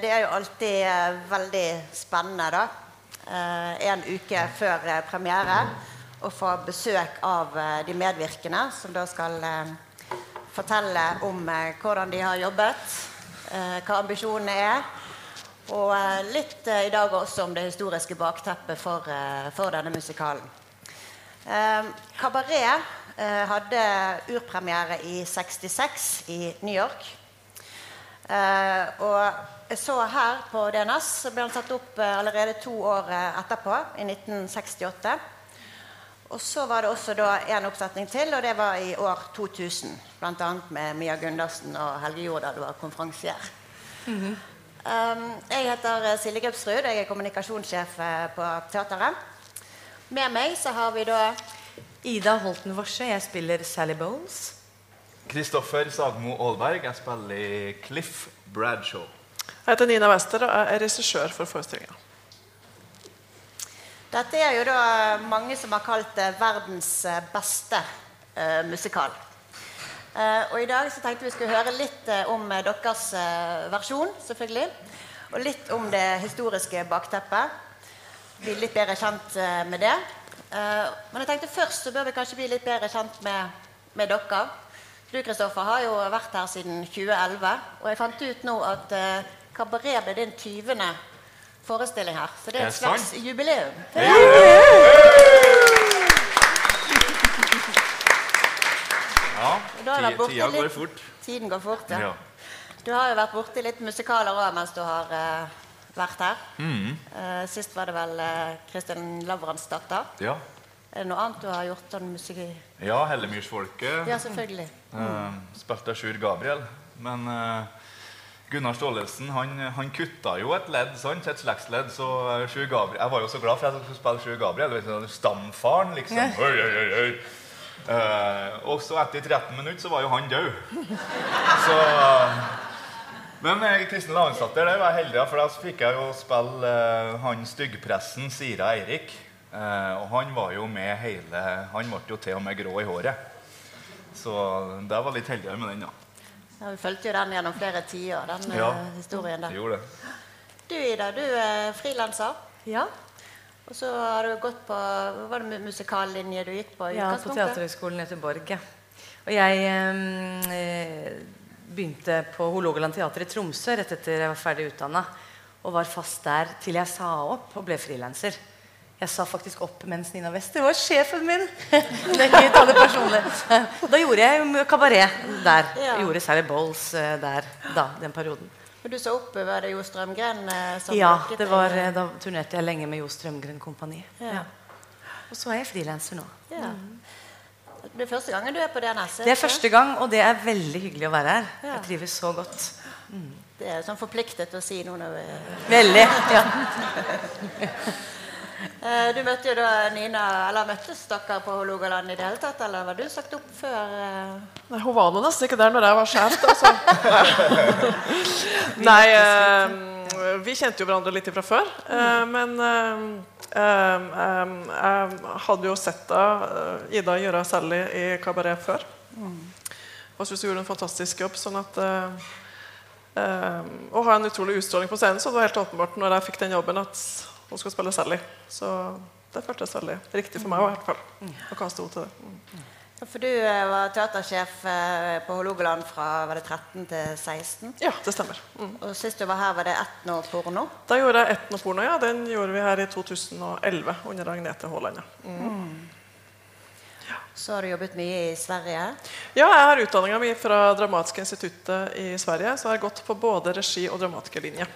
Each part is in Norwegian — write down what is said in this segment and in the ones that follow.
Det er jo alltid eh, veldig spennende, da. Eh, en uke før eh, premiere å få besøk av de medvirkende, som da skal fortelle om hvordan de har jobbet, hva ambisjonene er. Og litt i dag også om det historiske bakteppet for, for denne musikalen. Kabaret hadde urpremiere i 66 i New York. Eh, og jeg så her på DNS så ble han satt opp eh, allerede to år eh, etterpå, i 1968. Og så var det også da en oppsetning til, og det var i år 2000. Bl.a. med Mia Gundersen og Helge Jordal var konferansier. um, jeg heter eh, Silje Gripsrud. jeg er kommunikasjonssjef på teateret. Med meg så har vi da Ida Holten Worse. Jeg spiller Sally Bowles. Kristoffer Sagmo Aalberg. Jeg spiller i Cliff Bradshaw. Jeg heter Nina Wester og er regissør for forestillinga. Dette er jo da mange som har kalt det verdens eh, beste uh, musikal. Uh, og i dag så tenkte vi skulle høre litt uh, om deres versjon, selvfølgelig. Og litt om det historiske bakteppet. Bli litt bedre kjent med det. Eh, men jeg tenkte først så bør vi kanskje bli litt bedre kjent med, med dere. Du Kristoffer, har jo vært her siden 2011. Og jeg fant ut nå at eh, Kabaret ble din 20. forestilling her. Så det er et slags jubileum. Ja, da borte tida går litt- fort. Tiden går fort, ja. Ja. Du har jo vært borti litt musikaler òg mens du har eh, vært her. Mm. Eh, sist var det vel uh, Kristin Lavransdatter. ja. Er det noe annet du har gjort sånn musikk i? Ja, Hellemyrsfolket. Ja, selvfølgelig. Eh, spilte av Sjur Gabriel. Men eh, Gunnar Staalesen han, han kutta jo et ledd, sant? et slektsledd. Så eh, Sjur Gabriel, Jeg var jo så glad for at jeg skulle spille Sjur Gabriel. Stamfaren, liksom. Oi, oi, oi, oi. Uh, og så etter 13 minutter så var jo han død. Så Men Kristin Lavnsdatter det var jeg heldig, for da fikk jeg jo spille uh, han styggpressen Sira Eirik. Uh, og han var jo med hele Han ble jo til og med grå i håret. Så der var litt heldigere med den, ja. Ja, vi fulgte jo den gjennom flere tiår, den Ja. eh, historien der. Gjorde det. Du Ida, du er frilanser. Ja, Og så har du gått på Var det musikallinje du gikk på? ja på? Teaterhøgskolen i Göteborg. Ja. Og jeg eh, begynte på Hålogaland teater i Tromsø rett etter jeg var ferdig utdanna. Og var fast der til jeg sa opp og ble frilanser. Jeg sa faktisk opp mens Nina Wester var sjefen min. ikke ta det personlig. Da gjorde jeg kabaret der. Ja. Gjorde Sally Bowles eh, der da, den perioden. Men du sa opp, var det Jo Strømgren eh, Ja, det var, eh, da turnerte jeg lenge med Jo Strømgren Kompani. Ja. Ja. Og så er jeg frilanser nå. Ja. Det er første gangen du er på DNS? Det er første gang, og det er veldig hyggelig å være her. Jeg trives så godt. Det er sånn forpliktet å si noe når vi Veldig. ja. Eh, Du møtte jo da Nina Eller møttes dere på Hålogaland i det hele tatt? Eller var du sagt opp før? eh? Nei, Hun var nå nesten ikke der når jeg var sjef. altså. Nei, eh, vi kjente jo hverandre litt fra før. eh, men jeg eh, eh, jeg hadde jo sett da, eh, Ida gjøre Sally i kabaret før. Og syntes hun gjorde en fantastisk jobb. sånn at eh, eh, Og har en utrolig utstråling på scenen, så det var helt åpenbart når jeg fikk den jobben, at hun skulle spille Sally. Så det føltes veldig riktig for meg i hvert fall. å kaste henne til det. Mm. Ja, For du eh, var teatersjef eh, på Hålogaland fra var det 13 til 16? Ja, det stemmer. Mm. Og sist du var her, var det etnoporno? Da gjorde jeg etnoporno. Ja. Den gjorde vi her i 2011 under Agnete Haaland. Ja. Så har du jobbet mye i Sverige. ja, jeg har utdanninga mi fra Dramatiske instituttet i Sverige. Så jeg har gått på både regi- og dramatikerlinje.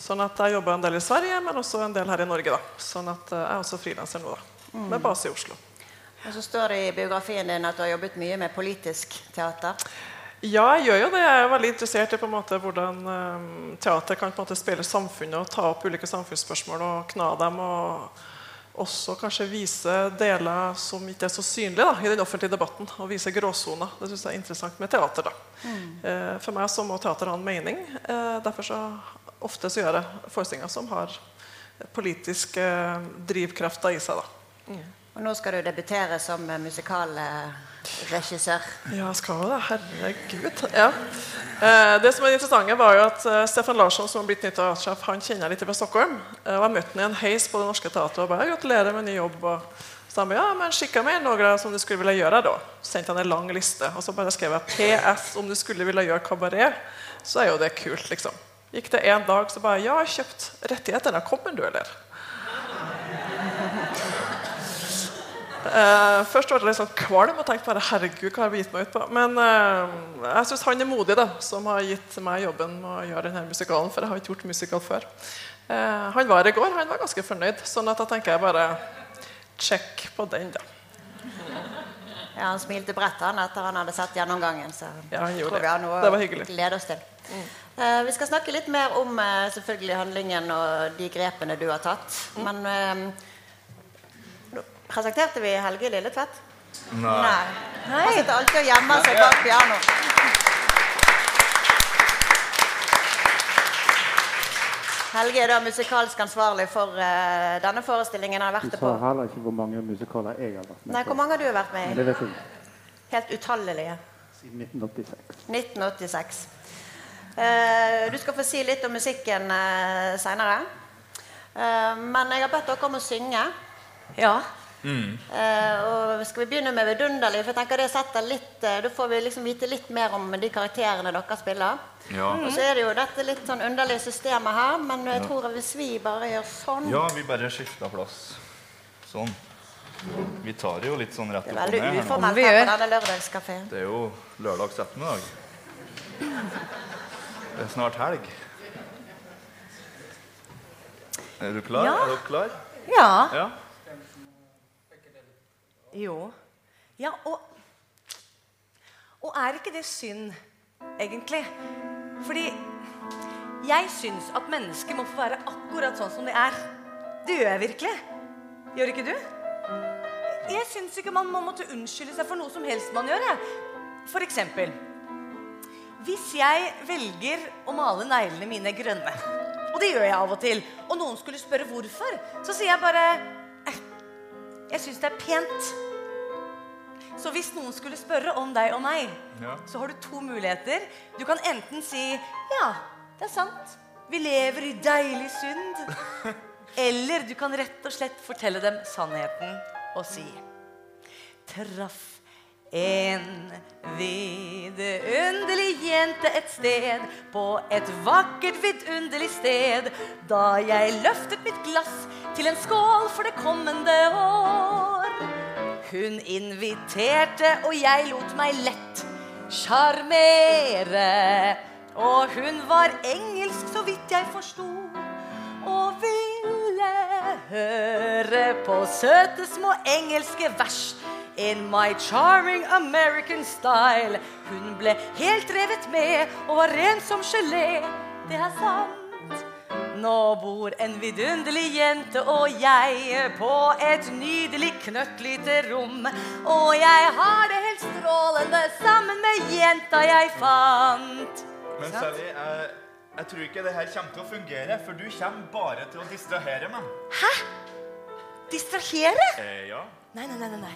Sånn at jeg jobber en del i Sverige, men også en del her i Norge. da. Sånn at eh, jeg er også frilanser nå, da. Med base i Oslo. Og så står det i biografien din at du har jobbet mye med politisk teater. Ja, jeg gjør jo det. Jeg er veldig interessert i på en måte hvordan um, teater kan på en måte spille samfunnet og ta opp ulike samfunnsspørsmål og kna dem. og også kanskje vise deler som ikke er så synlige da, i den offentlige debatten. Og vise gråsoner. Det synes jeg er interessant med teater. da. Eh, for meg så må teater ha en mening. Eh, derfor så ofte så gjør jeg forestillinger som har politiske drivkrefter i seg. da. Og nå skal du debutere som eh, musikalregissør. Ja, skal det. Herregud. Ja. Eh, det som er interessant var jo at eh, Stefan Larsson, som har blitt ny teatersjef, han kjenner jeg litt fra Stockholm. Eh, og jeg møtte han i en heis på Det Norske Teatret og bare 'Gratulerer med ny jobb'. og så han, ja, men skicka meg noen som du skulle ville gjøre da. Så sendte han en lang liste. Og så bare skrev jeg PS om du skulle ville gjøre kabaret. Så er jo det kult, liksom. Gikk det en dag, så bare Ja, jeg har kjøpt rettighetene. Kommer du, eller? Uh, først var jeg litt sånn kvalm og tenkte bare herregud, hva har jeg gitt meg ut på? Men uh, jeg syns han er modig, da, som har gitt meg jobben med å gjøre denne musikalen. For jeg har ikke gjort musikal før. Uh, han var i går, han var ganske fornøyd. Sånn at da tenker jeg bare check på den, da. Ja, Han smilte bredt han etter han hadde sett gjennomgangen. Så Ja, han tror vi det. har noe Det var hyggelig. å glede oss til. Eh, vi skal snakke litt mer om uh, selvfølgelig handlingen og de grepene du har tatt. Men uh, presenterte vi Helge Lilletvedt? Nei. Han sitter alltid og gjemmer seg bak piano. Helge er da musikalsk ansvarlig for uh, denne forestillingen. Han har vært Du det sa på. heller ikke hvor mange musikaler jeg har vært med Nei, på. Hvor mange har du vært Men med det i? vet jeg ikke. Helt utallelige. Siden 1986. 1986. Uh, du skal få si litt om musikken uh, seinere. men jeg har bedt dere om å synge. Ja. Eh, og skal vi begynne med 'Vidunderlig'? For jeg tenker det setter litt eh, Da får vi liksom vite litt mer om de karakterene dere spiller. Ja. Og så er det jo dette litt sånn underlige systemet her, men jeg tror at hvis vi bare gjør sånn ja, vi bare skifter plass. Sånn. Vi tar det jo litt sånn rett Det opp er og veldig ned. uformelt her på denne lørdagskafeen. Det er jo lørdags ettermiddag. Det er snart helg. Er du klar? Ja. Er dere klar? Ja. Ja. Jo. Ja, og Og er ikke det synd, egentlig? Fordi jeg syns at mennesker må få være akkurat sånn som de er. Det gjør jeg virkelig. Gjør ikke du? Jeg syns ikke man må måtte unnskylde seg for noe som helst man gjør. For eksempel Hvis jeg velger å male neglene mine grønne, og det gjør jeg av og til, og noen skulle spørre hvorfor, så sier jeg bare jeg syns det er pent. Så hvis noen skulle spørre om deg og meg, Ja. så har du to muligheter. Du kan enten si ja, det er sant. Vi lever i deilig synd. Eller du kan rett og slett fortelle dem sannheten og si Traff en vidunderlig jente et sted på et vakkert, vidunderlig sted. Da jeg løftet mitt glass til en skål for det kommende år. Hun inviterte, og jeg lot meg lett sjarmere. Og hun var engelsk, så vidt jeg forsto, og ville høre på søte små engelske vers. In my charming American style. Hun ble helt revet med og var ren som gelé. Det er sant. Nå bor en vidunderlig jente og jeg på et nydelig knøttlite rom. Og jeg har det helt strålende sammen med jenta jeg fant. Men Sally, jeg, jeg tror ikke det her kommer til å fungere, for du kommer bare til å distrahere meg. Distrahere? Eh, ja. Nei, nei. nei, nei.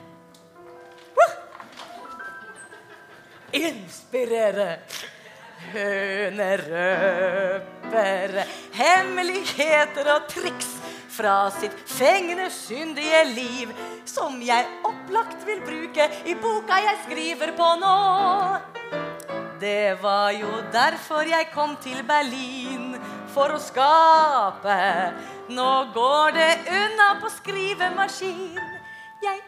Woo! Inspirere. Høne røper hemmeligheter og triks fra sitt fengende, syndige liv, som jeg opplagt vil bruke i boka jeg skriver på nå. Det var jo derfor jeg kom til Berlin, for å skape. Nå går det unna på skrivemaskin. Jeg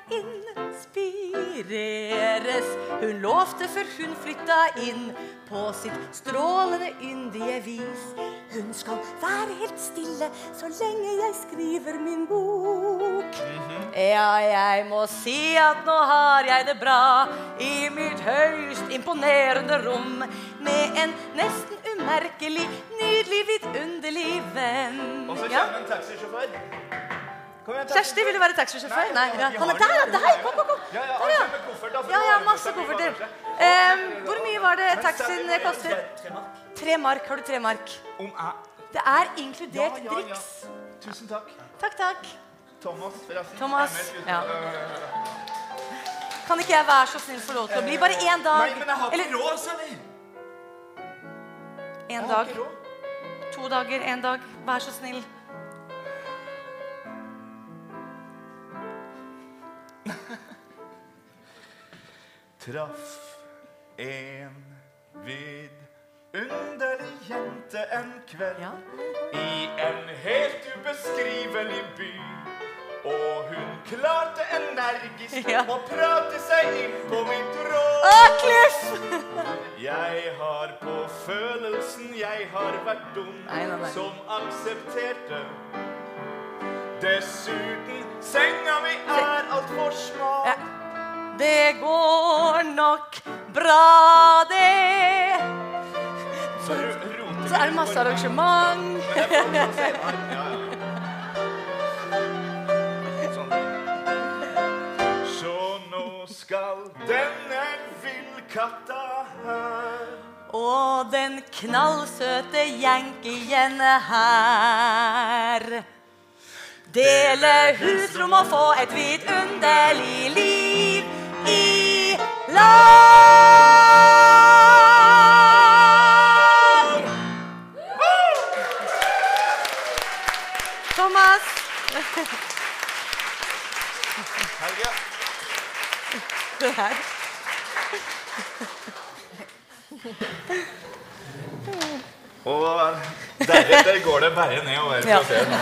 inspireres. Hun lovte før hun flytta inn på sitt strålende yndige vis. Hun skal være helt stille så lenge jeg skriver min bok. Ja, jeg må si at nå har jeg det bra i mitt høyst imponerende rom med en nesten umerkelig, nydelig, vidunderlig venn. Og så Ja. kommer en taxisjåfør. Kjersti, vil du være taxisjåfør? Nei. vi ja. Han er der! Der! Kom, kom, kom. Ja, ja, Der, ja. Ja, ja, masse kofferter. Um, hvor mye var det taxien Tre kostet? Tre mark. Har du tre mark? Det er inkludert driks. Tusen takk. Takk, takk. Thomas. Thomas, ja. øh, Kan ikke jeg være så snill få lov til å bli? Bare én dag. Nei, men jeg har Eller ikke råd, Sally! én dag. To dager, én dag. Vær så snill. Traff en vidunderlig jente en kveld Ja. i en helt ubeskrivelig by. Og hun klarte energisk Ja. å prate seg inn på mitt råd. Ah! Jeg har på følelsen jeg har vært dum Nei, nei, nei. som aksepterte. Dessuten, senga mi er altfor smal. Ja. Det går nok bra, det. Så Så er det masse arrangement. Så nå skal denne villkatta her Og den knallsøte yankeen her Dele husrom og få et vidunderlig liv i lag. Thomas. Helge. Det her. Og deretter går det bare nedover. fra Ja. å se den.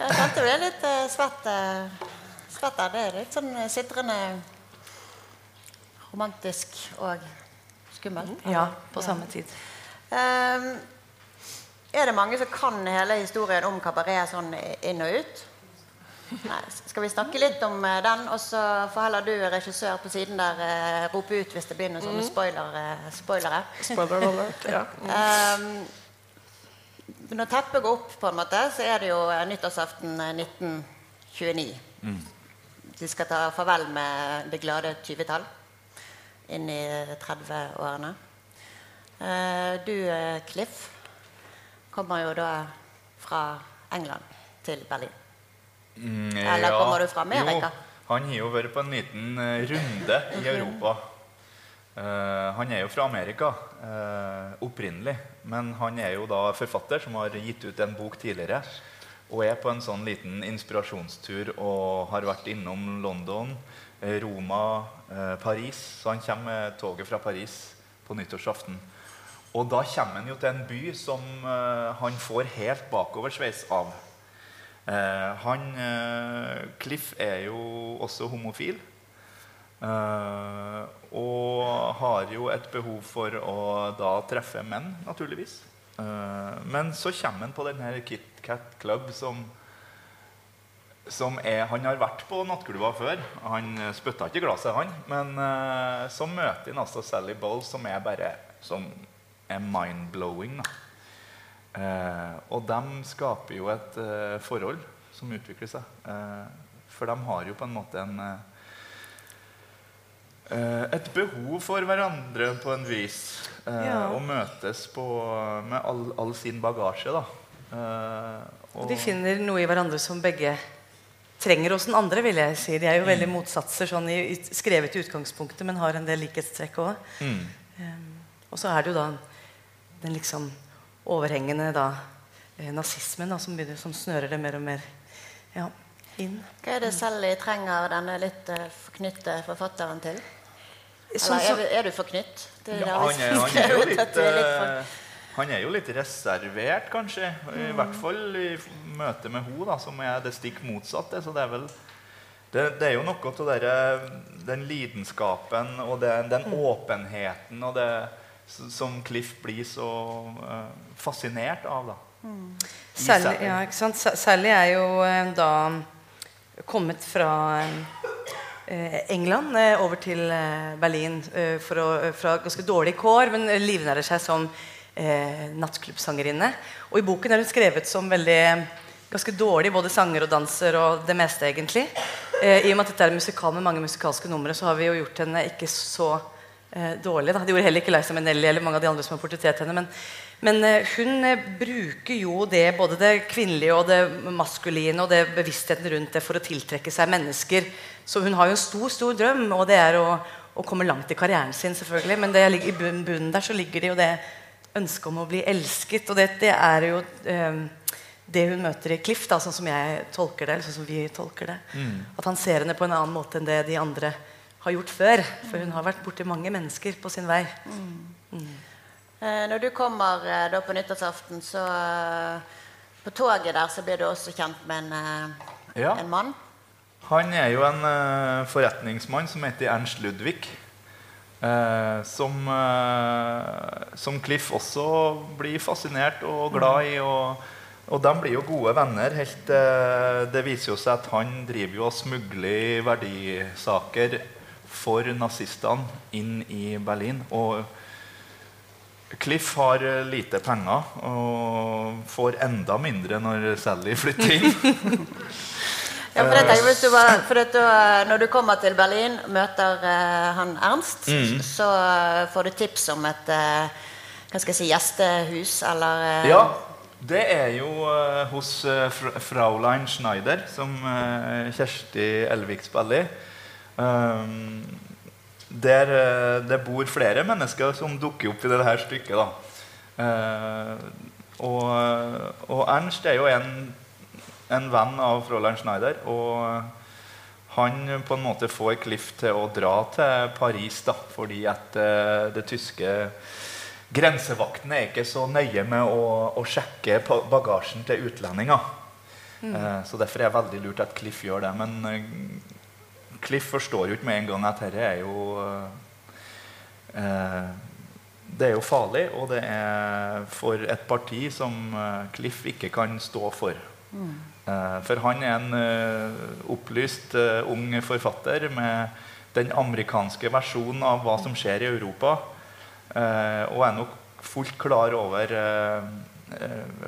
Jeg kjente ble er litt eh, svett, eh. Det er litt sånn eh, sitrende romantisk og skummelt. Ja, på samme tid. Um, er det mange som kan hele historien om kabaret sånn inn og ut? Nei, skal vi snakke litt om eh, den, og så får heller du, regissør på siden der, uh, rope ut hvis det begynner sånne spoiler, uh, spoilere. Spoiler alert. Ja. Um, når teppet går opp, på en måte, så er det jo nyttårsaften eh, 1929. De skal ta farvel med det glade 20-tall inn i 30-årene. Eh, du, eh, Cliff, kommer jo da fra England til Berlin. Mm, Eller kommer du fra Amerika? Jo, han har jo vært på en liten eh, runde i Europa. Uh, han er jo fra Amerika uh, opprinnelig, men han er jo da forfatter som har gitt ut en bok tidligere. Og er på en sånn liten inspirasjonstur og har vært innom London, eh, Roma, eh, Paris. Så han kommer med toget fra Paris på nyttårsaften. Og da kommer han jo til en by som eh, han får helt bakoversveis av. Han Cliff er jo også homofil. og har jo et behov for å da treffe menn, naturligvis. Men så kommer han på denne Kit Kat Club som som er, Han har vært på nattklubber før. Han eh, spytta ikke glasset, han. Men uh, så møter han altså Sally Bowles, som er bare som er mind-blowing. Eh, og de skaper jo et uh, forhold som utvikler seg. Uh, for de har jo på en måte en Et behov for hverandre på en vis. Eh, Ja. Og møtes på, med all, all sin bagasje, da. Eh, og, De finner noe i hverandre som begge trenger hos den andre. vil jeg si. De er jo veldig motsatser sånn i, skrevet i utgangspunktet, men har en del likhetstrekk òg. mm, og så er det jo da den liksom overhengende da, eh, nazismen da, som, begynner, som snører det mer og mer ja, inn. Hva er det Sally trenger denne litt eh, forknytte forfatteren til? Eller er, er du forknytt? Det ja, han, er, han, er jo litt, er for- han er jo litt reservert, kanskje. I hvert fall i møte med henne, som er det stikk motsatte. Så det er vel det, det er jo noe av der, den lidenskapen og det, den åpenheten og det som Cliff blir så uh, fascinert av. da. I Sally, ja, ikke sant? Sa- Sally er jo eh, da kommet fra eh, England over til Berlin for å, fra ganske dårlige kår, men livnærer seg som eh, nattklubbsangerinne. Og i boken er hun skrevet som veldig ganske dårlig både sanger og danser og det meste, egentlig. Eh, I og med at dette er musikal med mange musikalske numre, så har vi jo gjort henne ikke så eh, dårlig. Da. De gjorde heller ikke Liza Minnelli eller mange av de andre som har portrettert henne. Men, men eh, hun eh, bruker jo det, både det kvinnelige og det maskuline og det bevisstheten rundt det for å tiltrekke seg mennesker. Så hun har jo en stor stor drøm, og det er å, å komme langt i karrieren sin. selvfølgelig, Men i bunnen der så ligger det jo det ønsket om å bli elsket. Og det, det er jo eh, det hun møter i Cliff, da, sånn som jeg tolker det. eller sånn som vi tolker det. At han ser henne på en annen måte enn det de andre har gjort før. For hun har vært borti mange mennesker på sin vei. Eh, Når du kommer eh, da på nyttårsaften, så eh, På toget der så blir du også kjent med en, Ja. en mann. Han er jo en forretningsmann som heter Ernst Ludvig. Eh, som, eh, som Cliff også blir fascinert og glad i. Og, og de blir jo gode venner. helt eh, Det viser jo seg at han driver jo og smugler verdisaker for nazistene inn i Berlin. Og Cliff har lite penger og får enda mindre når Sally flytter inn. Ja, for tenker du var, for at da, Når du kommer til Berlin møter uh, han Ernst, Mm. så eh, får du tips om et uh, hva skal jeg si, gjestehus, eller uh, Ja, det er jo eh, hos eh, Fraulein Schneider, som eh, Kjersti Elvik spiller i. Um, der eh, det bor flere mennesker som dukker opp i dette stykket. Da. Uh, og, og Ernst er jo en, en venn av Fraulein Schneider. Og han på en måte får Cliff til å dra til Paris da, fordi at uh, det tyske Grensevakten er ikke så nøye med å, å sjekke bagasjen til utlendinger. Eh, så derfor er det veldig lurt at Cliff gjør det. Men eh, Cliff forstår jo ikke med en gang at dette er jo eh, eh, Det er jo farlig, og det er for et parti som eh, Cliff ikke kan stå for. Eh, for han er en eh, opplyst eh, ung forfatter med den amerikanske versjonen av hva som skjer i Europa. Og er nok fullt klar over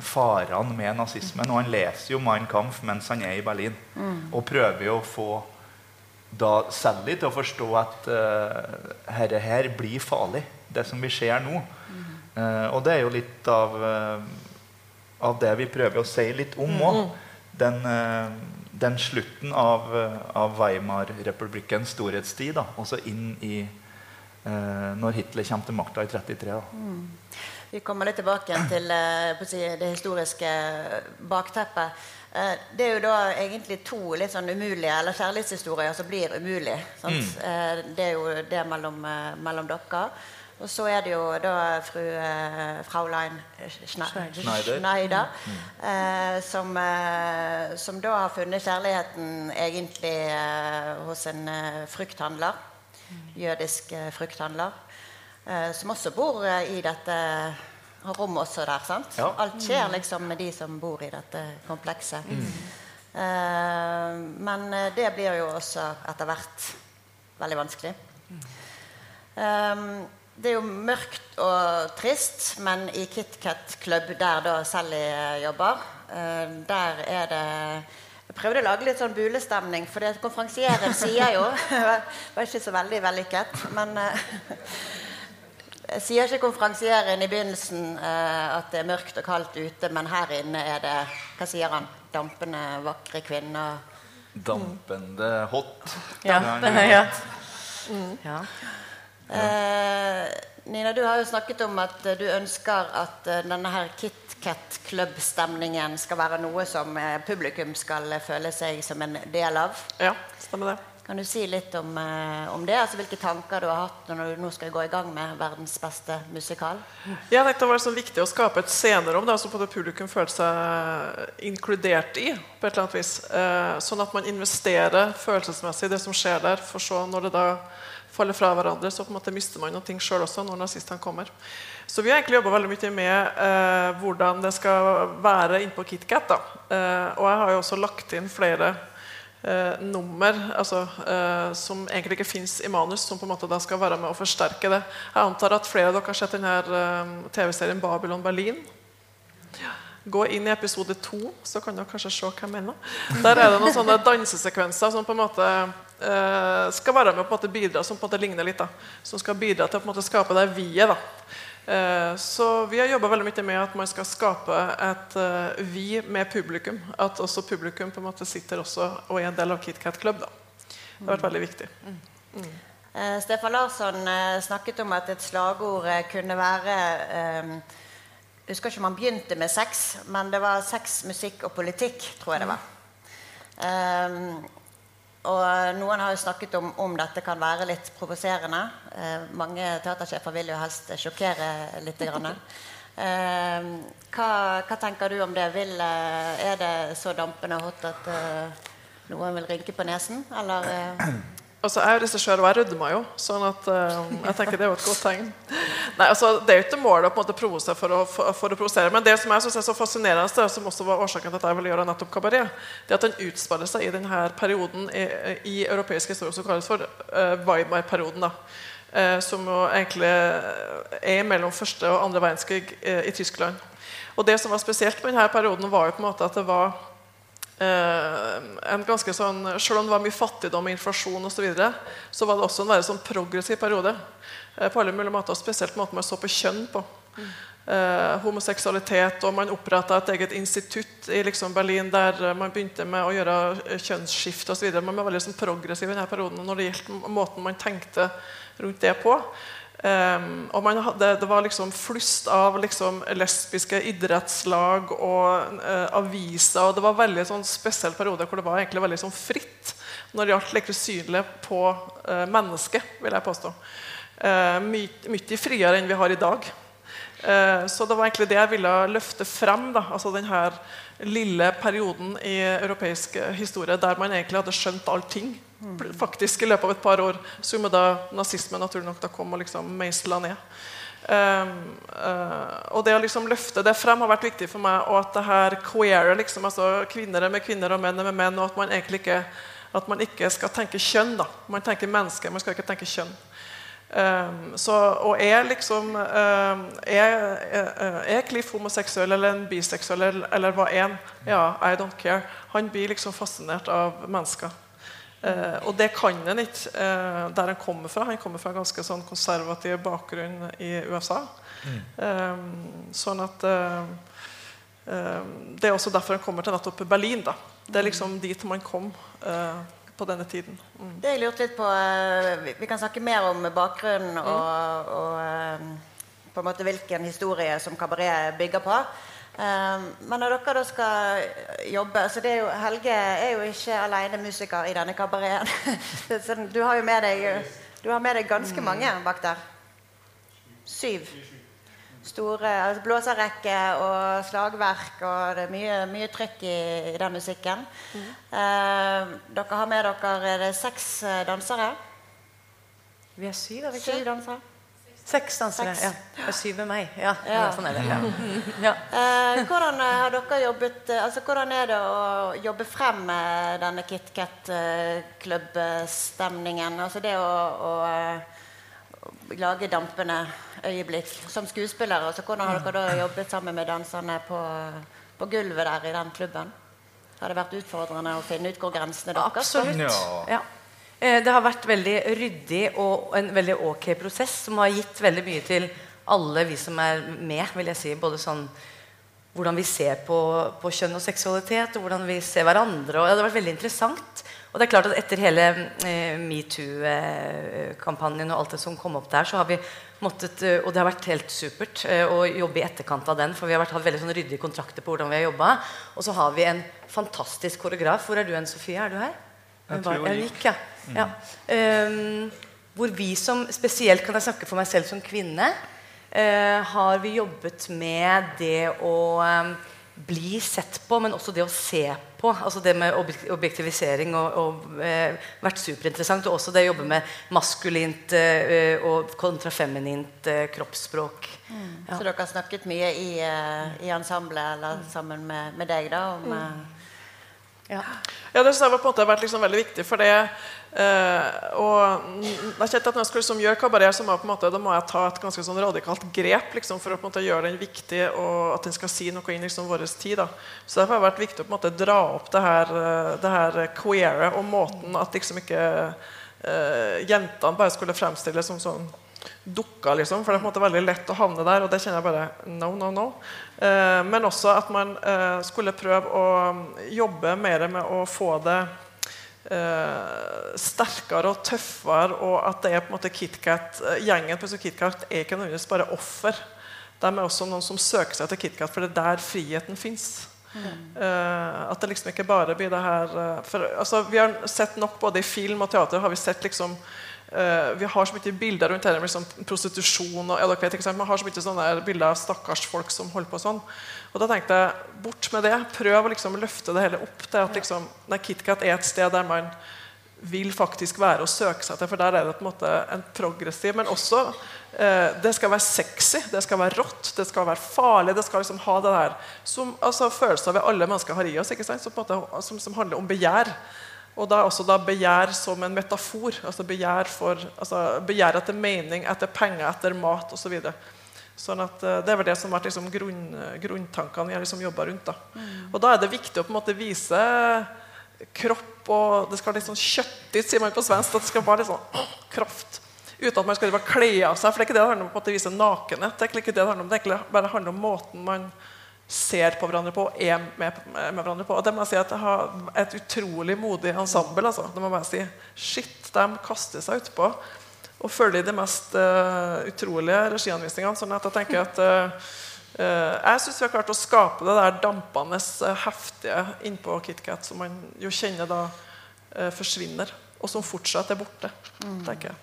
farene med nazismen. Og han leser jo Mein Kampf mens han er i Berlin. Og prøver jo å få da Sally til å forstå at uh, herre her blir farlig, det som vi ser nå. Eh, og det er jo litt av, eh, av det vi prøver å si litt om òg. Den, eh, den slutten av, eh, av Weimar-republikkens storhetstid, da, også inn i eh, når Hitler kommer til makta i 1933. Mm. Vi kommer litt tilbake til eh, si, det historiske bakteppet. Eh, Det er jo da egentlig to litt sånn umulige eller kjærlighetshistorier som blir umulige. Sant? Eh, Det er jo det mellom, mellom dere. Og så er det jo da fru eh, Fraulein Schneider, Schneider. mm. eh, som, eh, som da har funnet kjærligheten egentlig eh, hos en eh, frukthandler. Jødisk eh, frukthandler. Eh, som også bor eh, i dette rommet rom også der. sant? Ja. Alt skjer liksom med de som bor i dette komplekset. Eh, men eh, det blir jo også etter hvert veldig vanskelig. Um, det er jo mørkt og trist, men i KitKat Club, der da Sally eh, jobber, eh, der er det Jeg prøvde å lage litt sånn bulestemning, for det konferansieren sier jo Det var ikke så veldig vellykket, men jeg Sier ikke konferansieren i begynnelsen eh, at det er mørkt og kaldt ute, men her inne er det Hva sier han? Dampende, vakre kvinner. Dampende hot. Ja, Dampende, ja. Mm. ja. Ja. Eh, Nina, du har jo snakket om at eh, du ønsker at eh, denne her KitKat-klubbstemningen skal være noe som publikum skal føle seg som en del av. Ja, stemmer det. Kan du si litt om, om det? Altså Hvilke tanker du har hatt når du nå skal gå i gang med verdens beste musikal? Tenkte det var så viktig å skape et scenerom da, som publikum føler seg inkludert i. på et eller annet vis. Eh, sånn at man investerer følelsesmessig i det som skjer der. For så når det da faller fra hverandre, så på en måte mister man noe sjøl også når nazistene kommer. Så vi har egentlig jobba veldig mye med eh, hvordan det skal være innpå KitKat. Eh, og jeg har jo også lagt inn flere eh, nummer altså, eh, som egentlig ikke fins i manus, som på en måte da skal være med å forsterke det. Jeg antar at flere av dere har sett denne eh, TV-serien Babylon Berlin. Gå inn i episode to, så kan dere kanskje se hva jeg mener. Der er det noen sånne dansesekvenser som på en måte skal være med måte bidra som på en måte ligner litt. da, Som skal bidra til å på en måte skape det vi-et. Eh, så vi har jobba mye med at man skal skape et eh, vi med publikum. At også publikum på en måte sitter også og er en del av KitKat Club. da. Det har vært veldig viktig. Eh, Stefan Larsson eh, snakket om at et slagord eh, kunne være eh, Jeg husker ikke om han begynte med sex, men det var sex, musikk og politikk, tror jeg det var. Eh, og noen har jo snakket om om dette kan være litt provoserende. Eh, mange teatersjefer vil jo helst sjokkere litt. Grann. Eh, hva, hva tenker du om det? Vil, eh, er det så dampende hot at eh, noen vil rynke på nesen? Eller eh, Altså, jeg er jo regissør, og jeg rødmer jo. sånn at uh, jeg tenker det er jo et godt tegn. Nei, altså, Det er jo ikke målet å på en måte provosere for å, for, for å provosere. Men det som jeg synes er så fascinerende, som også var årsaken til at jeg ville gjøre nettopp kabaret, det er at den utspiller seg i denne perioden i, i europeisk historie som kalles for uh, Weimar-perioden. da. Uh, som jo egentlig er mellom første og andre verdenskrig uh, i Tyskland. Og det som var spesielt med denne perioden, var jo på en måte at det var en ganske sånn, Selv om det var mye fattigdom, inflasjon osv., så, så var det også en veldig sånn progressiv periode. Eh, på alle mulige måter, og Spesielt måten man så på kjønn på. Eh, homoseksualitet, og Man oppretta et eget institutt i liksom Berlin der man begynte med å gjøre kjønnsskifte osv. Man var veldig sånn progressiv i denne perioden når det gjaldt måten man tenkte rundt det på. Um, og hadde, det var liksom flust av liksom lesbiske idrettslag og uh, aviser. og Det var veldig sånn spesiell periode hvor det var egentlig veldig sånn fritt når det gjaldt like, synet på uh, mennesket. vil jeg påstå. Uh, mye, mye friere enn vi har i dag. Så det var egentlig det jeg ville løfte frem. Da. altså denne lille perioden i europeisk historie der man egentlig hadde skjønt allting faktisk i løpet av et par år. Som da nazismen naturlig nok da kom og liksom meisla ned. Um, uh, og det å liksom løfte det frem har vært viktig for meg. Og at det her queer, liksom, altså kvinner er med kvinner og menn er med menn. Og at man egentlig ikke, at man ikke skal tenke kjønn. da Man tenker menneske, man skal ikke tenke kjønn. Um, så, og er liksom um, er, er, er Cliff homoseksuell eller en biseksuell eller, eller hva en? Ja, I don't care. Han blir liksom fascinert av mennesker. Uh, og det kan han ikke eh, der han kommer fra. Han kommer fra en ganske sånn konservativ bakgrunn i USA. Mm. Eh, sånn at uh, Det er også derfor han kommer til nettopp Berlin. Da. Det er liksom dit man kom på denne tiden. Mm. Det jeg lurte litt på vi, vi, kan snakke mer om bakgrunnen mm. og, og på en måte hvilken historie som kabaret bygger på. Um, men når dere da skal jobbe altså er jo, Helge er jo ikke alene musiker i denne kabareten. du har jo med deg, du har med deg ganske mm. mange bak der. Syv. Store altså blåserrekke og slagverk, og det er mye, mye trykk i, i, den musikken. Mm. Eh, dere har med dere er det seks eh, dansere. Vi har syv, er vi ikke? Syv dansere. Seks dansere. Ja. Og syv med meg. Ja, ja. sånn er det. Ja. ja. Eh, hvordan eh, har dere jobbet eh, altså Hvordan er det å jobbe frem denne KitKat-klubbstemningen? Altså det å, å, å, lage dampende øyeblikk som skuespillere. Altså hvordan har dere da jobbet sammen med danserne på, på gulvet der i den klubben? Har det vært utfordrende å finne ut hvor grensene deres Absolutt. Ja. Eh, det har vært veldig ryddig og en veldig ok prosess som har gitt veldig mye til alle vi som er med. vil jeg si, både sånn hvordan vi ser på, på kjønn og seksualitet, og hvordan vi ser hverandre. og Det har vært veldig interessant. Og det er klart at Etter hele eh, metoo-kampanjen og alt det som kom opp der, så har vi måttet eh, Og det har vært helt supert eh, å jobbe i etterkant av den. For vi har vært, hatt veldig sånn ryddige kontrakter på hvordan vi har jobba. Og så har vi en fantastisk koreograf. Hvor er du hen, Sofie? Er du her? Jeg var jeg gikk. Ja. Ja. Um, hvor vi som Spesielt kan jeg snakke for meg selv som kvinne. Uh, har vi jobbet med det å um, bli sett på, men også det å se på. altså Det med objektivisering og, og uh, vært superinteressant. Og også det å jobbe med maskulint uh, og kontrafeminint kroppsspråk. Mm. Ja. Så dere har snakket mye i, i ensemblet eller sammen med, med deg da om mm. Ja. ja, det har vært, liksom veldig viktig. For det, Eh, og jeg kjente at når jeg skulle liksom gjøre kabaret, så må jeg på en måte, da må jeg ta et ganske sånn radikalt grep liksom, for å på en måte gjøre den viktig, og at den skal si noe inn i liksom, vår tid. Da. Så derfor har det vært viktig å på en måte dra opp det her, eh, det her queere og måten at liksom ikke eh, jentene bare skulle fremstilles som sånn dukker, liksom. For det er på en måte veldig lett å havne der, og det kjenner jeg bare no, no, no. Eh, men også at man eh, skulle prøve å jobbe mer med å få det eh, sterkere og tøffere, og at det er på en måte KitKat eh, Gjengen på KitKat er ikke nødvendigvis bare offer. De er også noen som søker seg til KitKat, for det er der friheten fins. at det liksom ikke bare blir det her uh, for, altså, Vi har sett nok både i film og teater har vi sett liksom eh, vi har så mye bilder rundt her, liksom, prostitusjon og ja, dere vet, ikke sant? Man har så mye sånne bilder av stakkars folk som holder på sånn. Og da tenkte jeg bort med det. Prøv å liksom løfte det hele opp til at liksom, nei, KitKat er et sted der man vil faktisk være og søke seg til. For der er det på en måte en progressiv, men også eh, Det skal være sexy, det skal være rått, det skal være farlig. Det skal liksom ha det der som altså, følelser vi alle mennesker har i oss, ikke sant? Som, måte, som, som handler om begjær. Og da også da begjær som en metafor. altså Begjær, for, altså begjær etter mening, etter penger, etter mat osv. Så sånn at eh, Det er vel det som har vært liksom grunn, grunntankene vi har liksom jobba rundt. da. Og da er det viktig å på en måte vise kropp, og det skal litt sånn kjøttig, sier man på svensk. at det skal være litt sånn kraft. Uten at man skal bare kle av seg. For det er ikke det det handler om å vise nakenhet. Det er ikke det det handler om, det er egentlig bare handler om måten man ser på hverandre på, er med, med hverandre på. Og det må jeg si at jeg har et utrolig modig ensemble. Altså. Det må jeg bare si. Shit, de kaster seg utpå og følger de mest uh, utrolige regianvisningene. Sånn at jeg tenker at uh, Uh, jeg syns vi har klart å skape det der dampende, heftige innpå KitKat som man jo kjenner da uh, forsvinner, og som fortsatt er borte. tenker jeg.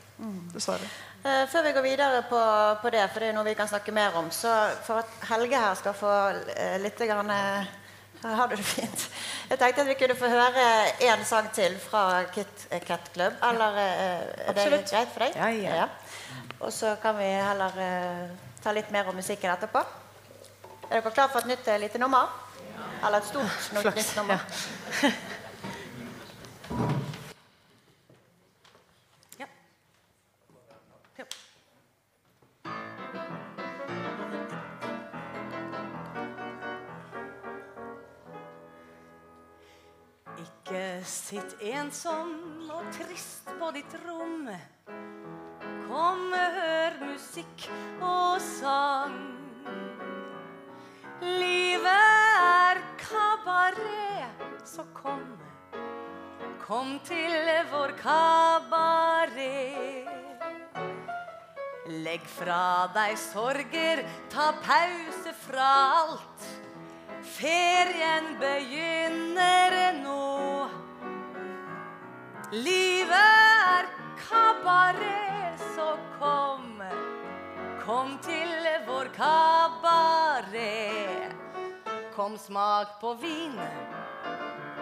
Dessverre. Eh, før vi går videre på, på det, for det er noe vi kan snakke mer om, så for at Helge her skal få eh, litt grann, eh, har du det fint. Jeg tenkte at vi kunne få høre én sang til fra Kit Kat Club. Eller er det Absolutt. greit for deg? Ja, ja. Og så kan vi heller ta litt mer om musikken etterpå. Er dere klar for et nytt lite nummer? Eller et stort nytt nummer? Ja. Ikke sitt ensom og trist på ditt rom. Kom, hør musikk og sang. Livet er kabaret, så kom. Kom til vår kabaret. Legg fra deg sorger, ta pause fra alt. Ferien begynner nå. Livet er kabaret, så kom. Kom til vår kabaret. Kom, smak på vin.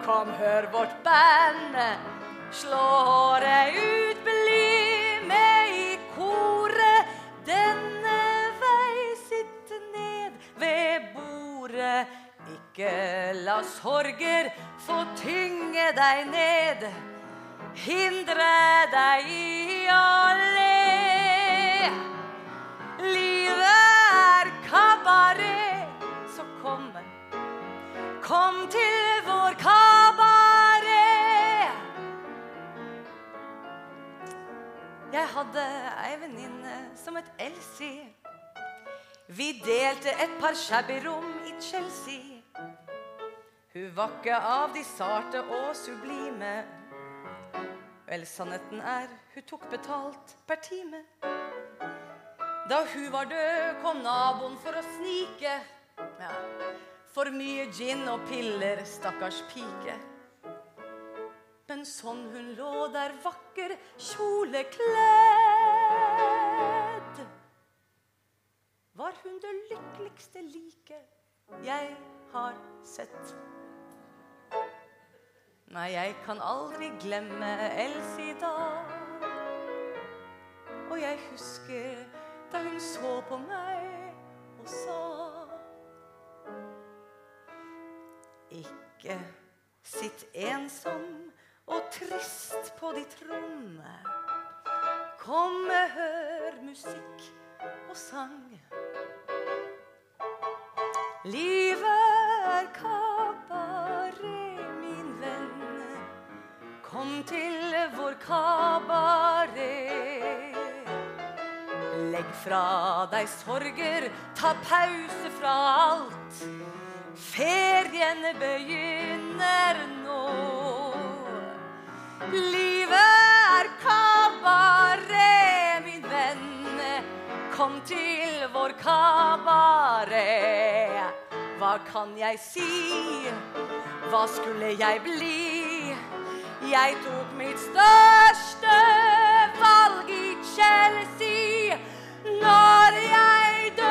Kom, hør vårt band. Slå håret ut, bli med i koret. Denne vei, sitt ned ved bordet. Ikke la sorger få tynge deg ned. Hindre deg i å le. Livet er kabaret, så kom. Kom til vår kabaret. Jeg hadde ei venninne som het Elsie. Vi delte et par shabby rom i Chelsea. Hun var av de sarte og sublime. Vel, sannheten er hun tok betalt per time. Da hun var død, kom naboen for å snike. Ja. For mye gin og piller, stakkars pike. Men sånn hun lå der vakker, kjolekledd, var hun det lykkeligste like jeg har sett. Nei, jeg kan aldri glemme Elsie da. Og jeg husker da hun så på meg og sa Ikke sitt ensom og trist på ditt rom. Kom, hør musikk og sang. Livet er kabaret, Kom til vår kabaret. Legg fra deg sorger, ta pause fra alt. Ferien begynner nå. Livet er kabaret, min venn. Kom til vår kabaret. Hva kan jeg si? Hva skulle jeg bli? Jeg tok mitt største valg i Chelsea når jeg dør.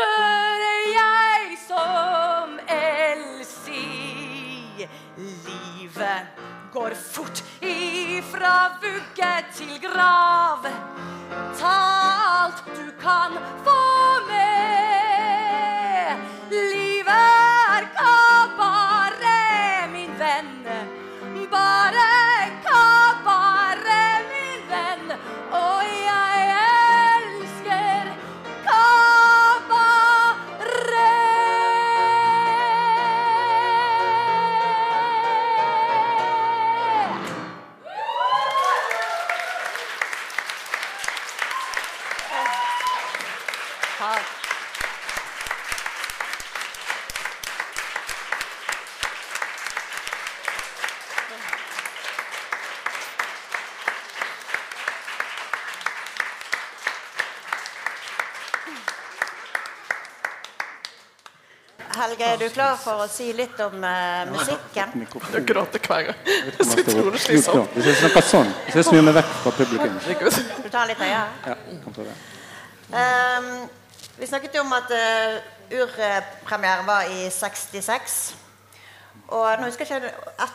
Dør jeg som Elsie. Livet går fort ifra vugge til grav. Ta alt du kan få med. Du klar for å si litt om uh, musikken? Jeg gråter hver gang. Ikke om Så utrolig slitsomt. Hvis jeg snakker sånn, så jeg snur meg vekk fra publikum Du tar litt høyere? Ja. Ehm, vi snakket jo om at uh, urpremieren var i 66. Og nå husker jeg ikke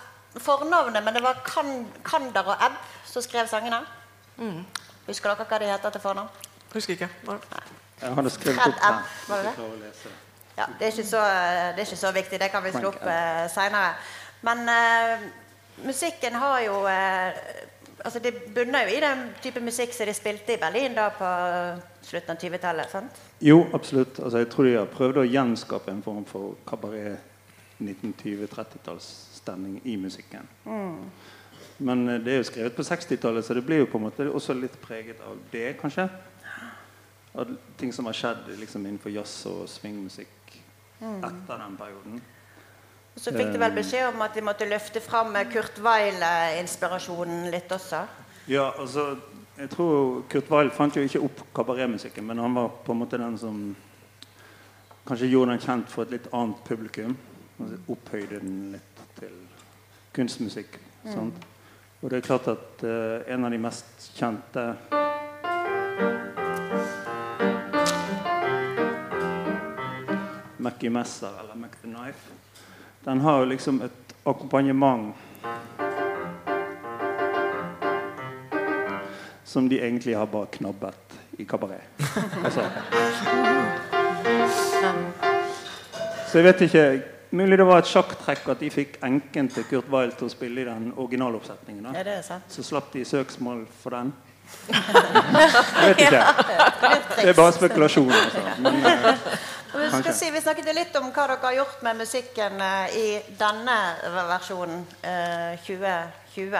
fornavnet, men det var kan, Kander og Ebb som skrev sangene. Husker dere hva de heter til fornavn? Husker ikke. Nei. Jeg hadde skrevet Fred opp her. Ebb, var det det? Ja, det er så, det er ikke så viktig. Det kan vi slå opp uh, seinere. Men eh, musikken har jo eh, altså Det bunner jo i den type musikk som de spilte i Berlin da på slutten av 20-tallet. sant? Jo, absolutt. Altså, jeg tror de har prøvd å gjenskape en form for kabaret 1920-30-tallsstemning i musikken. Men eh, det er jo skrevet på 60-tallet, så det blir jo på en måte også litt preget av det, kanskje. Av ting som har skjedd liksom, innenfor jazz og swingmusikk etter den perioden. Og så fikk de vel beskjed om at de måtte løfte fram eh, Kurt Weil-inspirasjonen litt også. Ja, altså Jeg tror Kurt Weil fant jo ikke opp kabaretmusikken, men han var på en måte den som kanskje gjorde den kjent for et litt annet publikum. Altså, opphøyde den litt til kunstmusikk. Sant? Og det er klart at uh, en av de mest kjente Mackie Messer, eller Mac the Knife, den har jo liksom et akkompagnement som de egentlig har bare knabbet i kabaret. Altså. Så jeg vet ikke Mulig det var et sjakktrekk at de fikk enken til Kurt Weil til å spille i den originaloppsetningen. Ja, Da. det er sant. Så slapp de søksmål for den. Jeg vet ikke. Det er bare spekulasjon. Altså. Men, eh, Kanskje. si, vi snakket litt om hva dere har gjort med musikken eh, i denne versjonen eh, 2020.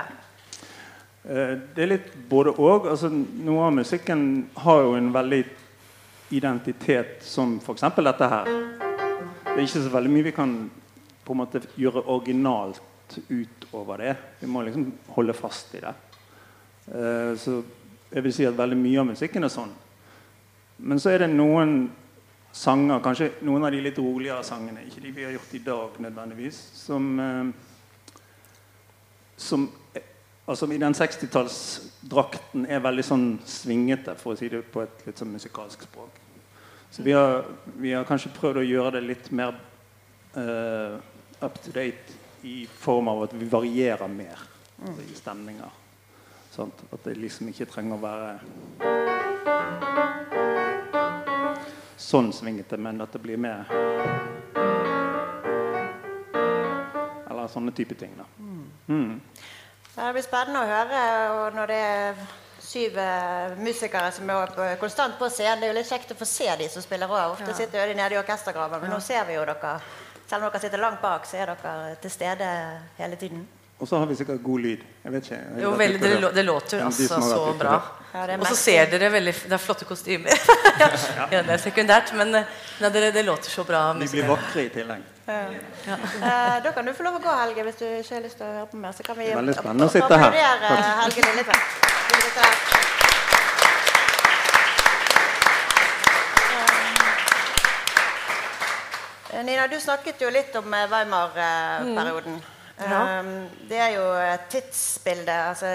Eh, Det er litt både og. Altså, noe av musikken har jo en veldig identitet som f.eks. dette her. Det er ikke så veldig mye vi kan på en måte gjøre originalt utover det. Vi må liksom holde fast i det. Eh, Så jeg vil si at veldig mye av musikken er sånn. Men så er det noen sanger, kanskje noen av de litt roligere sangene, ikke de vi har gjort i dag nødvendigvis, som eh, som altså i den 60-tallsdrakten er veldig sånn svingete, for å si det på et litt sånn musikalsk språk. Så vi har, vi har kanskje prøvd å gjøre det litt mer uh, up to date i form av at vi varierer mer altså, i stemninger. Sant? At det liksom ikke trenger å være sånn svingete, men at det blir mer Eller sånne type ting. Da. Mm. Det blir spennende å høre og når det er syv uh, musikere som er på, konstant på scenen. Det er jo litt kjekt å få se de som spiller òg. Ofte ja. sitter de nede i orkestergraven, men ja. nå ser vi jo dere. Selv om dere sitter langt bak, så er dere til stede hele tiden. Og så har vi sikkert god lyd. Jeg vet ikke. Jeg jo, veldig, det, det, låter altså så bra. Ja, og så ser dere veldig Det er flotte kostymer. ja. ja. det er sekundært, men nei, det, det, låter så bra. De blir vakre i tillegg. Ja. Uh, da kan du få lov å gå, Helge, hvis du ikke har lyst til å høre på mer. Så kan vi Veldig spennende å sitte her. Helge Nina, du snakket jo litt om Weimar-perioden. Mm. Ja. Um, det er jo et tidsbilde, altså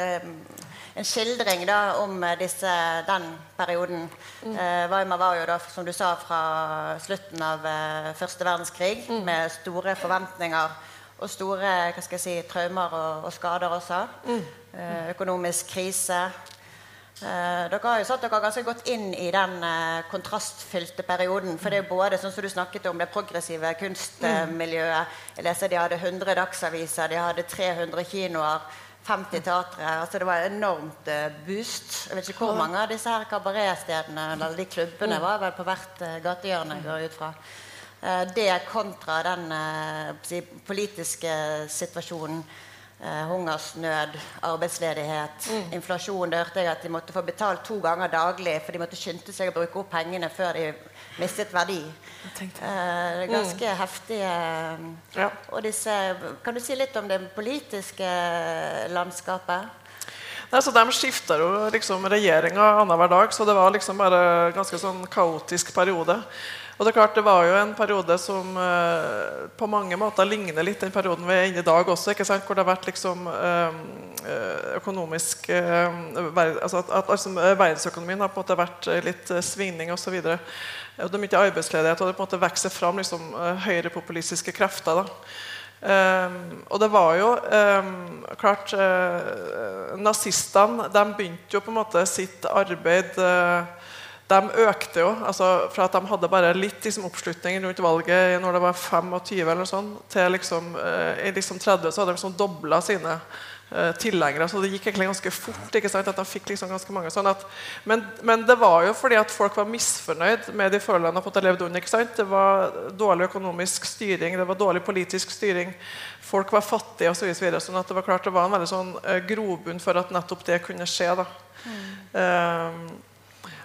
en skildring da, om disse, den perioden. Mm. Uh, Weimar var jo da, som du sa, fra slutten av uh, første verdenskrig mm. med store forventninger og store hva skal jeg si, traumer og, og skader også. Mm. Økonomisk krise. Eh, dere har jo satt dere ganske godt inn i den eh, kontrastfylte perioden. For det er jo både sånn som du snakket om det progressive kunstmiljøet. Jeg leser De hadde 100 dagsaviser, de hadde 300 kinoer. 50 teatre. Altså det var enormt uh, boost. Jeg vet ikke hvor mange av disse her kabaretstedene eller de klubbene var vel på hvert uh, gatehjørne. går ut fra. Det kontra den politiske situasjonen eh, hungersnød, arbeidsledighet, mm. inflasjon. Det hørte jeg at de måtte få betalt to ganger daglig, for de måtte skynde seg å bruke opp pengene før de mistet verdi. Eh, ganske mm. heftige ja. Og disse Kan du si litt om det politiske landskapet? Nei, så De skifta jo liksom regjeringa annenhver dag, så det var liksom bare en ganske sånn kaotisk periode. Og Det er klart, det var jo en periode som uh, på mange måter ligner litt den perioden vi er inne i dag også. ikke sant? Hvor det har vært liksom uh, økonomisk uh, ver altså at, at altså, Verdensøkonomien har på en måte vært litt svingning osv. Det er mye arbeidsledighet, og det på en måte vokser fram liksom, høyrepopulistiske krefter. da. Um, og det var jo um, klart uh, Nazistene begynte jo på en måte sitt arbeid uh, de økte jo. altså Fra at de hadde bare litt liksom, oppslutning rundt valget når det var 25, eller sånn, til liksom, eh, i liksom 30 så hadde de liksom dobla sine eh, tilhengere. Så det gikk egentlig ganske fort. ikke sant, at de fikk liksom ganske mange sånn at, men, men, det var jo fordi at folk var misfornøyd med de forholdene de hadde levd under. ikke sant, Det var dårlig økonomisk styring, det var dårlig politisk styring. Folk var fattige osv. Så videre, sånn at det var klart det var en veldig sånn eh, grobunn for at nettopp det kunne skje. da. Mm.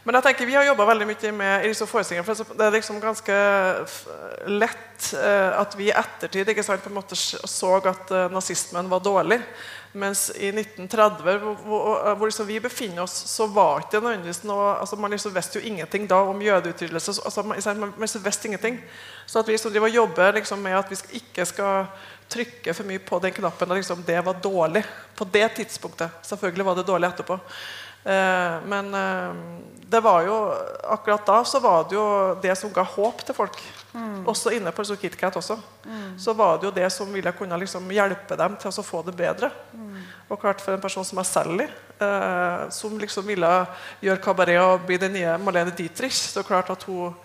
Men jeg tenker vi har jobba veldig mye med i disse forestillingene. For det er liksom ganske lett eh, at vi i ettertid ikke sant, på en måte så at eh, nazismen var dårlig. Mens i 1930, hvor, hvor, hvor liksom vi befinner oss, så var ikke nødvendigvis noe altså Man liksom visste jo ingenting da om jødeutryddelse. Altså, man, man visste ingenting. Så at vi som driver og jobber liksom, med at vi ikke skal trykke for mye på den knappen, og liksom, det var dårlig på det tidspunktet. Selvfølgelig var det dårlig etterpå. Eh, men eh, det var jo akkurat da så var det jo det som ga håp til folk. Mm. Også inne på KitKat også. Mm. Så var det jo det som ville kunne liksom hjelpe dem til å få det bedre. Mm. Og klart For en person som er Sally, eh, som liksom ville gjøre kabaret og bli den nye Malene Dietrich, så klart at hun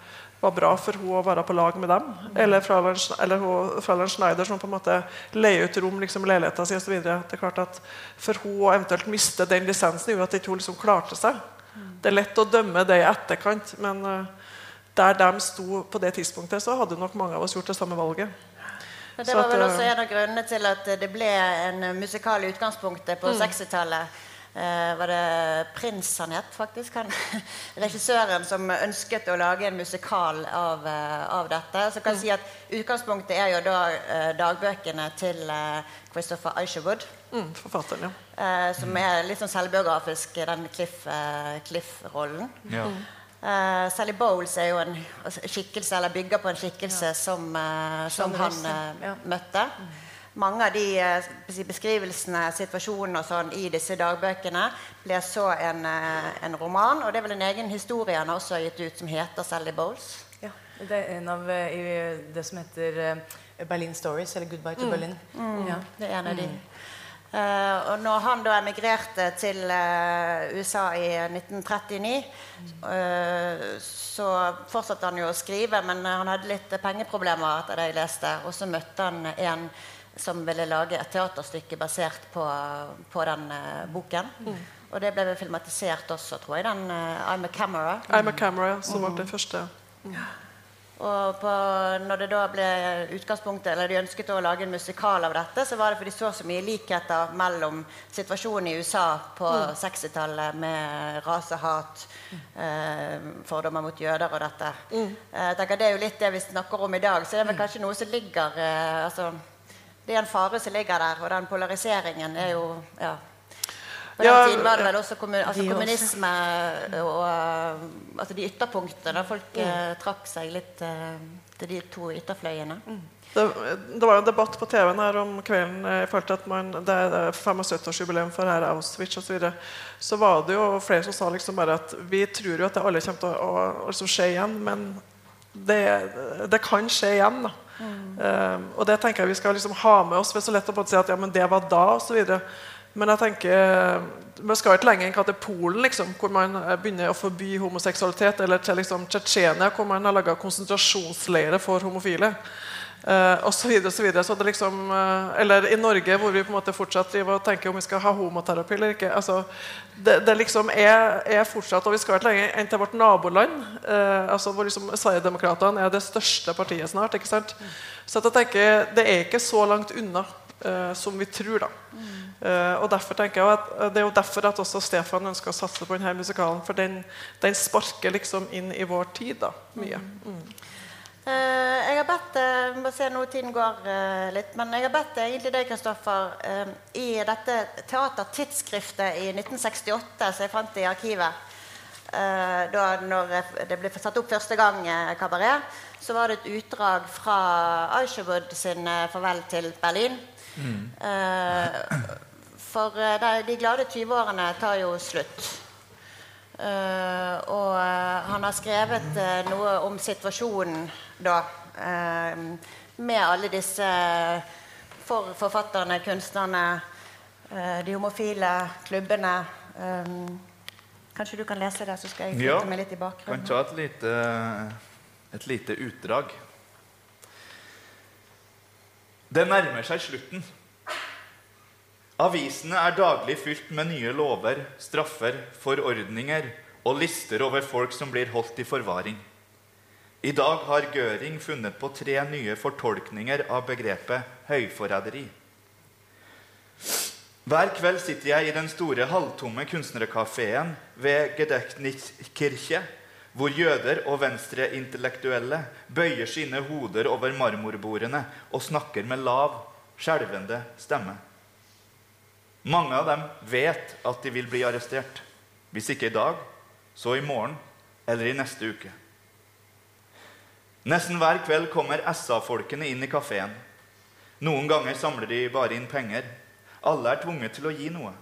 var bra for hun å være på lag med dem. Eller Fraulein Schneider, som på en måte leier ut rom liksom, leiligheten sin osv. Det For hun å eventuelt miste den lisensen gjorde at ikke hun liksom klarte seg. Det er lett å dømme det i etterkant, men uh, der de sto på det tidspunktet, så hadde nok mange av oss gjort det samme valget. Det var vel også en av grunnene til at det ble en musikal i utgangspunktet på mm. 60-tallet eh, var det Prins han het, faktisk. Han, regissøren som ønsket å lage en musikal av, eh, av dette. Så kan jeg si at Utgangspunktet er jo da eh, dagbøkene til eh, Christopher Isherwood. Mm, forfatteren, ja. Eh, som er litt sånn selvbiografisk, den Cliff-rollen. Cliff ja. Uh, Sally Bowles er jo en skikkelse, eller bygger på en skikkelse ja. som, uh, som han uh, ja. møtte. Mm mange av de eh, beskrivelsene situasjonene og sånn i disse dagbøkene ble så en, eh, en, roman. Og det er vel en egen historie han har også gitt ut, som heter Sally Bowles. Ja, Det er en av eh, i det som heter Berlin Stories, eller Goodbye to mm. Berlin. Mm. Ja. Det er en av de. Uh, og når han da emigrerte til uh, USA i 1939, uh, så fortsatte han jo å skrive, men han hadde litt pengeproblemer etter det jeg leste. Og så møtte han en som ville lage et teaterstykke basert på, på den uh, boken. Og det ble vel filmatisert også, tror jeg. Den uh, I'm a Camera. I'm a camera, som var det første. Og på, når det da ble utgangspunktet, eller de ønsket å lage en musikal av dette, så var det fordi de så så mye likheter mellom situasjonen i USA på 60-tallet med rasehat, eh, fordommer mot jøder og dette. Eh, jeg tenker Det er jo litt det vi snakker om i dag. Så det er vel kanskje noe som ligger eh, altså, Det er en fare som ligger der, og den polariseringen er jo ja, på den Ja, tiden var det vel også kommun, altså de også. kommunisme og uh, altså de ytterpunktene. Folk uh, trakk seg litt uh, til de to ytterfløyene. Det, det var en debatt på TV-en her om kvelden eh, i forhold til at man, det er 75-årsjubileum for her Auschwitz osv. Så, videre. så var det jo flere som sa liksom bare at vi tror jo at det alle kommer til å, å, å liksom skje igjen, men det, det kan skje igjen. da. Eh, og det tenker jeg vi skal liksom ha med oss. Det er så lett å si at ja, men det var da, osv. Men jeg tenker vi skal ikke lenger enn til Polen, liksom, hvor man eh, begynner å forby homoseksualitet, eller til liksom, Tsjetsjenia, hvor man har laga konsentrasjonsleirer for homofile. Uh, og så videre, og så videre. Så det liksom, eh, eller i Norge, hvor vi på en måte fortsatt driver og tenker om vi skal ha homoterapi eller ikke. Altså, det, det liksom er, er fortsatt, og vi skal ikke lenger enn til vårt naboland. eh, altså hvor liksom Sverigedemokraterna er det største partiet snart. ikke sant? Så jeg tenker, det er ikke så langt unna eh, som vi tror. da. Eh, og derfor tenker jeg at Det er jo derfor at også Stefan ønsker å satse på denne musikalen. For den, den sparker liksom inn i vår tid da, mye. Eh, jeg har bedt uh, må se nå tiden går eh, litt, men jeg har bedt eh, egentlig deg, Kristoffer, eh, i dette teatertidsskriftet i 1968 som jeg fant i arkivet eh, da når det ble satt opp første gang eh, kabaret, så var det et utdrag fra Aisherwood sin eh, 'Farvel til Berlin'. Eh, for eh, de, de glade 20-årene tar jo slutt. Eh, og eh, han har skrevet eh, noe om situasjonen da. eh, med alle disse for forfatterne, kunstnerne, eh, de homofile, klubbene. Eh, kanskje du kan lese det, så skal jeg Ja, flytte meg litt i kan bakgrunnen. ta et lite, et lite utdrag. Det nærmer seg slutten. Avisene er daglig fylt med nye lover, straffer, forordninger og lister over folk som blir holdt i forvaring. I dag har Gøring funnet på tre nye fortolkninger av begrepet høyforræderi. Hver kveld sitter jeg i den store halvtomme kunstnerkafeen ved Gedächtniskirche, hvor jøder og venstreintellektuelle bøyer sine hoder over marmorbordene og snakker med lav, skjelvende stemme. Mange av dem vet at de vil bli arrestert. Hvis ikke i dag, så i morgen eller i neste uke. Nesten hver kveld kommer SA-folkene inn i kafeen. Noen ganger samler de bare inn penger. Alle er tvunget til å gi noe.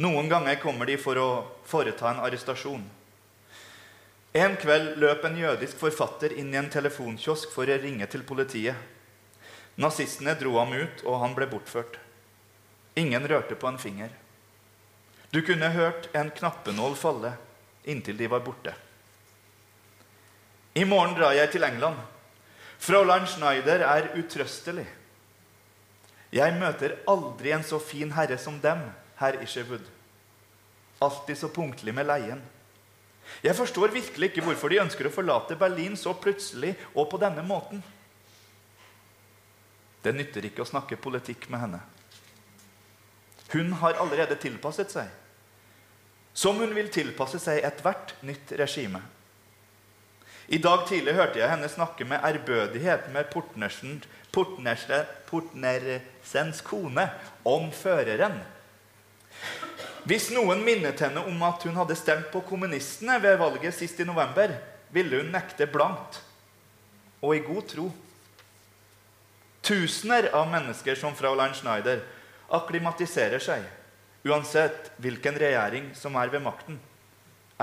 Noen ganger kommer de for å foreta en arrestasjon. En kveld løp en jødisk forfatter inn i en telefonkiosk for å ringe til politiet. Nazistene dro ham ut, og han ble bortført. Ingen rørte på en finger. Du kunne hørt en knappenål falle inntil de var borte. I morgen drar jeg til England. Fraulein Schneider er utrøstelig. Jeg møter aldri en så fin herre som dem, herr Isherwood. Alltid så punktlig med leien. Jeg forstår virkelig ikke hvorfor de ønsker å forlate Berlin så plutselig og på denne måten. Det nytter ikke å snakke politikk med henne. Hun har allerede tilpasset seg. Som hun vil tilpasse seg ethvert nytt regime. I dag tidlig hørte jeg henne snakke med ærbødighet med Portnersen, Portnersens kone om føreren. Hvis noen minnet henne om at hun hadde stemt på kommunistene ved valget sist i november, ville hun nekte blankt og i god tro. Tusener av mennesker som Fraulein Schneider akklimatiserer seg. Uansett hvilken regjering som er ved makten,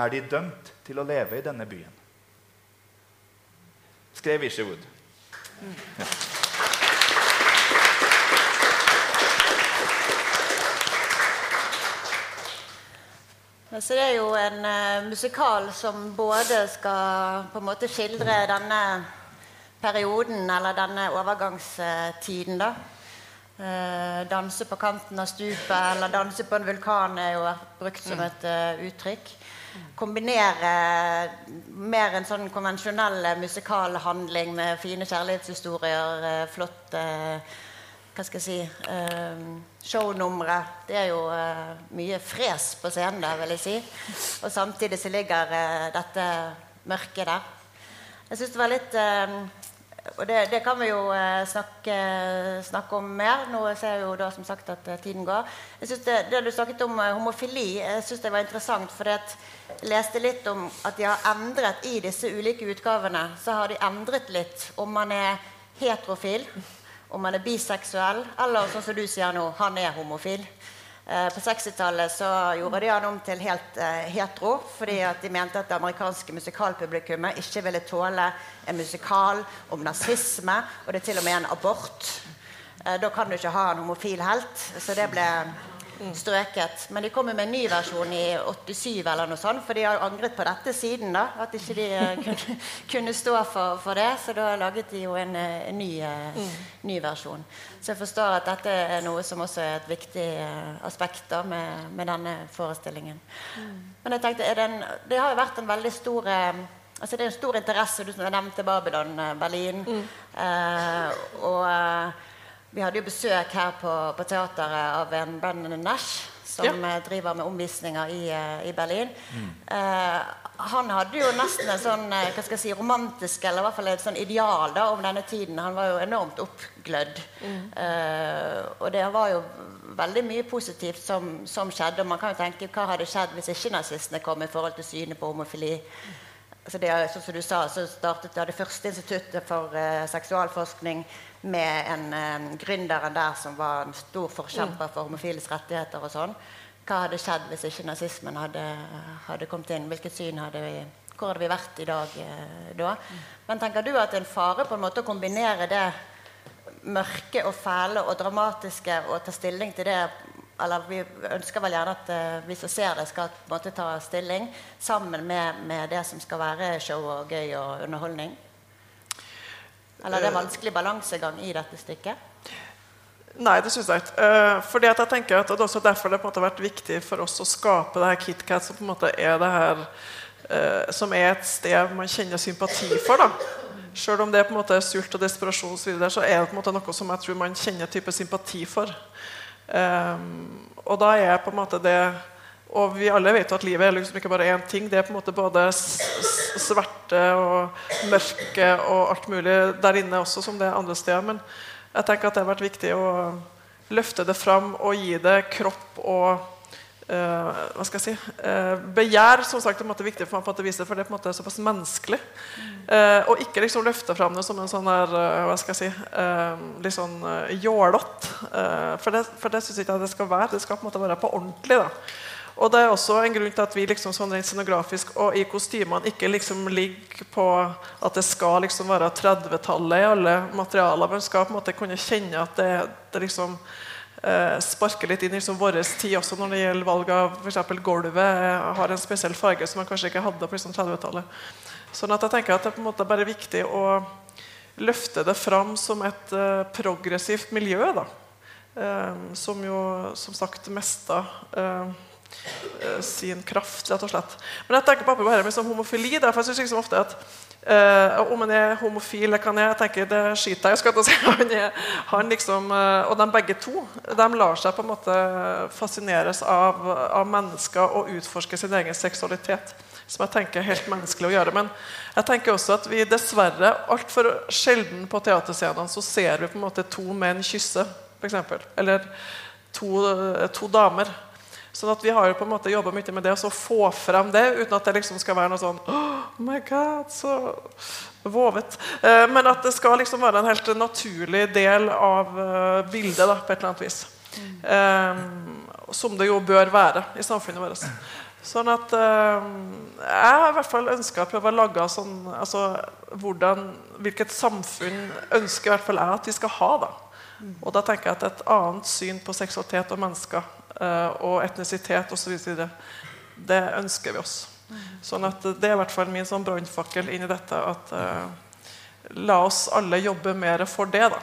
er de dømt til å leve i denne byen. Skrev Isherwood. Men Så det er jo en uh, musikal som både skal på en måte skildre denne perioden, eller denne overgangstiden, da. Uh, danse på kanten av stupet eller danse på en vulkan er jo brukt som et uh, uttrykk. Kombinere mer en sånn konvensjonell musikal handling med fine kjærlighetshistorier, uh, flott hva skal jeg si shownumre. Det er jo mye fres på scenen der, vil jeg si. Og samtidig så ligger dette mørket der. Jeg syns det var litt og det, det, kan vi jo eh, snakke, snakke, om mer. Nå ser jeg jo da som sagt at eh, tiden går. Jeg synes det, det du snakket om eh, homofili, jeg synes det var interessant. For jeg leste litt om at de har endret i disse ulike utgavene. Så har de endret litt om man er heterofil, om man er biseksuell, eller sånn som du sier nå, han er homofil. Eh, på 60-tallet så gjorde de han om til helt uh, hetero fordi de mente at det amerikanske musikalpublikummet ikke ville tåle en musikal om nazisme, og det er til og med en abort. Uh, da kan du ikke ha en homofil helt. Så det ble strøket. Men de kommer med en ny versjon i 87, eller noe sånt, for de har angret på dette siden. da, At ikke de eh, kunne, kunne stå for, for, det. Så da laget de jo en, eh, en ny, eh, mm. ny, versjon. Så jeg forstår at dette er noe som også er et viktig aspekt da, med, med denne forestillingen. Mm. Men jeg tenkte, det, en, det, har jo vært en veldig stor altså Det er en stor interesse. Du nevnte Babylon Berlin. Mm. Eh, og vi hadde jo besøk her på, på teateret av en Brennan Nash som ja. Eh, driver med omvisninger i, eh, i Berlin. Mm. Eh, han hadde jo nesten en sånn eh, hva skal jeg si, romantisk eller i hvert fall et sånn ideal da, om denne tiden. Han var jo enormt oppglødd. Mm. Eh, og det var jo veldig mye positivt som, som, skjedde. Og man kan jo tenke hva hadde skjedd hvis ikke nazistene kom i forhold til synet på homofili. Altså det, sånn som du sa, så startet det første instituttet for eh, seksualforskning med en eh, gründeren der som var en stor forkjemper for homofiles rettigheter. og sånn. Hva hadde skjedd hvis ikke nazismen hadde, hadde kommet inn? Hvilket syn hadde vi Hvor hadde vi vært i dag eh, da? Men tenker du at det er en fare på en måte å kombinere det mørke og fæle og dramatiske og ta stilling til det eller Vi ønsker vel gjerne at uh, vi som ser det, skal på en måte ta stilling sammen med, med det som skal være show og gøy og underholdning? Eller er det vanskelig balansegang i dette stykket? Nei, det syns jeg ikke. Uh, fordi at jeg tenker at Det er også derfor det på en måte har vært viktig for oss å skape det her KitKat, som på en måte er det her uh, Som er et sted man kjenner sympati for. da Selv om det på en måte er sult og desperasjon, så, videre, så er det på en måte noe som jeg tror man kjenner type sympati for. Um, og da er på en måte det og vi alle vet at livet er liksom ikke bare én ting. Det er på en måte både sverte og mørke og alt mulig der inne også, som det er andre steder. Men jeg tenker at det har vært viktig å løfte det fram og gi det kropp og uh, hva skal jeg si, uh, begjær. som sagt, er viktig for meg på at det viser, for det er på en måte såpass menneskelig. Uh, og ikke liksom løfte fram det som en sånn der, hva skal jeg si, litt sånn jålete. for det, for det syns jeg ikke at det skal være. Det skal på en måte være på ordentlig. da og det er også en grunn til at vi liksom sånn rent scenografisk og i kostymene ikke liksom ligger på at det skal liksom være 30-tallet i alle materialer. Men skal på en måte kunne kjenne at det, det liksom eh, sparker litt inn i liksom vår tid også når det gjelder valg av f.eks. gulvet har en spesiell farge som man kanskje ikke hadde på liksom 30-tallet. Sånn at jeg tenker at det på en måte bare viktig å løfte det fram som et eh, progressivt miljø. da. Eh, som jo som sagt mesta eh, sin kraft, rett og slett. Men jeg tenker på dette med sånn homofili. Da, for jeg liksom ofte at uh, om han er homofil kan jeg, jeg tenker Det skiter jeg i. Si. Han er, han liksom, uh, og de begge to de lar seg på en måte fascineres av, av mennesker og utforske sin egen seksualitet. Som jeg tenker er helt menneskelig å gjøre. Men jeg tenker også at vi dessverre altfor sjelden på teaterscenene så ser vi på en måte to menn kysse, f.eks. Eller to, to damer. Sånn at Vi har jo på en måte jobba mye med det å få frem det, uten at det liksom skal være noe sånn Oh my God, så vovet. Eh, men at det skal liksom være en helt naturlig del av uh, bildet da, på et eller annet vis. Eh, som det jo bør være i samfunnet vårt. Sånn at uh, Jeg har i hvert fall ønska å prøve å lage sånn altså, hvordan, Hvilket samfunn ønsker i hvert fall jeg at vi skal ha. da. Og da tenker jeg at et annet syn på seksualitet og mennesker Eh, og etnisitet osv. Det ønsker vi oss. Sånn at Det er i hvert fall min sånn brannfakkel inn i dette. at uh, La oss alle jobbe mer for det. da.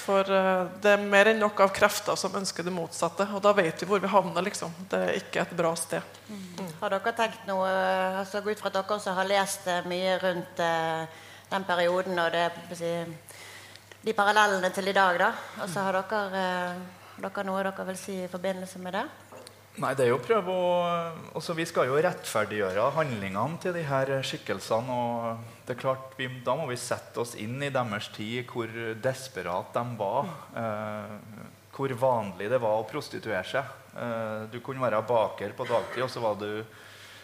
For uh, det er mer enn nok av krefter som ønsker det motsatte. Og da vet vi hvor vi havner. liksom. Det er ikke et bra sted. Mm. Har dere tenkt noe altså Gå ut fra at dere også har lest mye rundt uh, den perioden og det, de parallellene til i dag. da. Og så har dere, dere noe dere vil si i forbindelse med det? Nei, det er jo å prøve å altså, Vi skal jo rettferdiggjøre handlingene til de her skikkelsene. og det er klart, vi, Da må vi sette oss inn i deres tid, hvor desperat de var. Eh, hvor vanlig det var å prostituere seg. Eh, du kunne være baker på dagtid, og så var du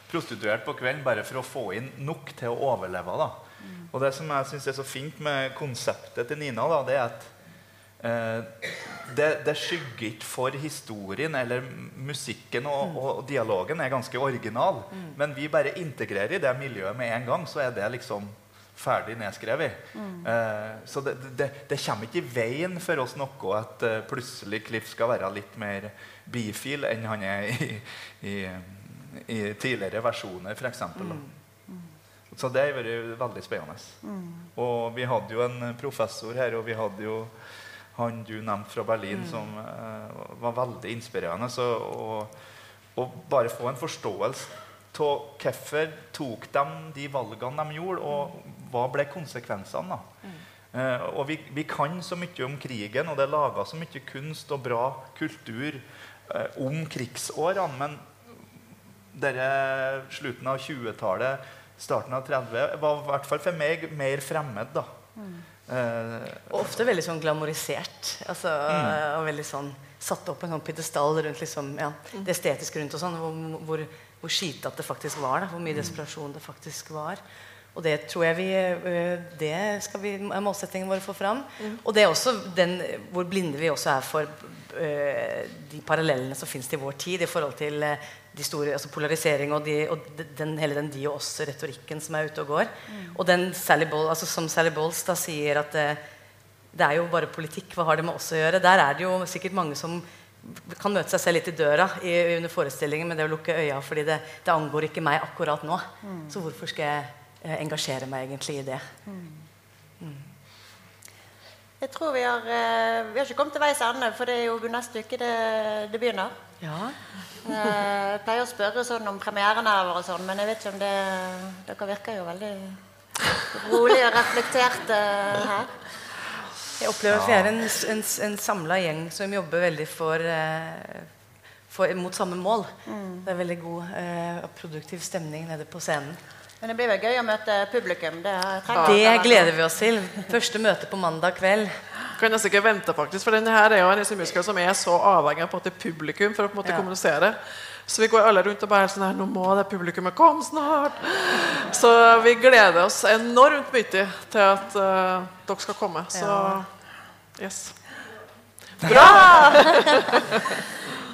prostituert på kvelden bare for å få inn nok til å overleve. da. Mm. Og Det som jeg synes er så fint med konseptet til Nina, da, det er at det, det, skygger ikke for historien eller musikken og, mm. og, dialogen er ganske original. Mm. Men vi bare integrerer i det miljøet med en gang, så er det liksom ferdig nedskrevet. Mm. Eh, så det, det, det, kommer ikke i veien for oss noe at uh, plutselig Cliff skal være litt mer bifil enn han er i, i, i tidligere versjoner, f.eks. Mm. mm. Så det har vært veldig spennende. Mm. Og vi hadde jo en professor her, og vi hadde jo han du nevnte fra Berlin, mm. som uh, var veldig inspirerende. Så, og, og, bare få en forståelse av hvorfor tok de de valgene de gjorde, og hva ble konsekvensene. Mm. Uh, og vi, vi, kan så mye om krigen, og det er laga så mye kunst og bra kultur uh, om krigsårene. Men dere, slutten av 20-tallet, starten av 30 var i hvert fall for meg mer fremmed. da. Mm. Uh, og ofte veldig sånn glamorisert. Altså, mm. og veldig sånn Satt opp en sånn pidestall rundt liksom, ja, det estetiske rundt og sånn. Hvor, hvor, hvor skitete det faktisk var. Da, hvor mye mm. desperasjon det faktisk var. Og det tror jeg vi eh, Det skal vi, er målsettingen vår å få fram. Mm. Og det er også den, hvor blinde vi også er for uh, de parallellene som fins til vår tid i forhold til uh, de store, altså polarisering og, de, og den, hele den de og oss-retorikken som er ute og går. Mm. Og den Sally Ball, altså som Sally Balls da sier at det, det, er jo bare politikk. Hva har det med oss å gjøre? Der er det jo sikkert mange som kan møte seg selv litt i døra i, under forestillingen med det å lukke øya, fordi det, det angår ikke meg akkurat nå. Mm. Så hvorfor skal jeg eh, engasjere meg egentlig i det? Mm. mm. Jeg tror vi har, eh, vi har ikke kommet til veis ende, for det er jo neste uke det, det begynner. Ja. Eh, jeg pleier å spørre sånn om premierenerver og sånn, men jeg vet ikke om det Dere virker jo veldig rolig og reflekterte her. Jeg opplever at vi er en, en, en samla gjeng som jobber veldig for, eh, for, mot samme mål. Mm. Det er veldig god eh, og produktiv stemning nede på scenen. Men det blir vel gøy å møte publikum? Det, det gleder vi oss til. Første møte på mandag kveld kan nesten ikke vente, faktisk. For denne her er jo en musiker som er så avhengig av på en publikum for å på en måte ja. kommunisere. Så vi går alle rundt og bare sånn her Nå må det publikummet komme snart! Så vi gleder oss enormt mye til at uh, dere skal komme. Så yes. Bra!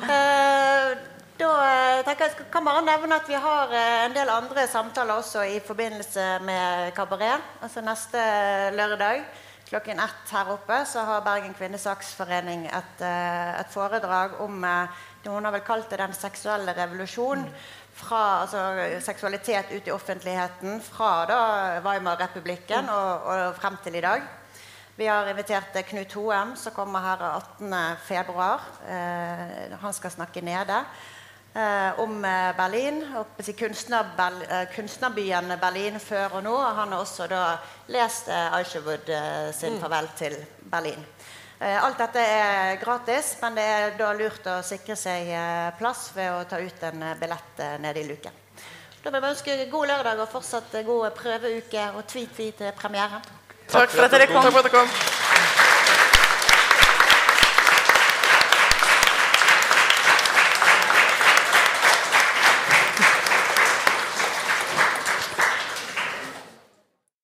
uh, da eh, tenker jeg kan bare nevne at vi har en del andre samtaler også i forbindelse med Kabaret. Altså neste lørdag klokken ett her oppe så har Bergen kvinnesaksforening et, eh, et foredrag om det Hun har vel kalt det 'Den seksuelle revolusjon'. Fra altså, seksualitet ut i offentligheten fra da Weimar-republikken og, og, frem til i dag. Vi har invitert eh, Knut Hoem, som kommer her 18.2. Eh, han skal snakke nede eh, om eh, Berlin. og kunstner, eh, Kunstnerbyen Berlin før og nå. Og han har også da lest eh, Eicherwood eh, sin mm. 'Farvel til Berlin'. Eh, alt dette er gratis, men det er da lurt å sikre seg plass ved å ta ut en billett nede i luken. Da vil jeg ønske god lørdag og fortsatt god prøveuke og tvi-tvi til premieren. Takk for at dere kom. Takk for at dere kom.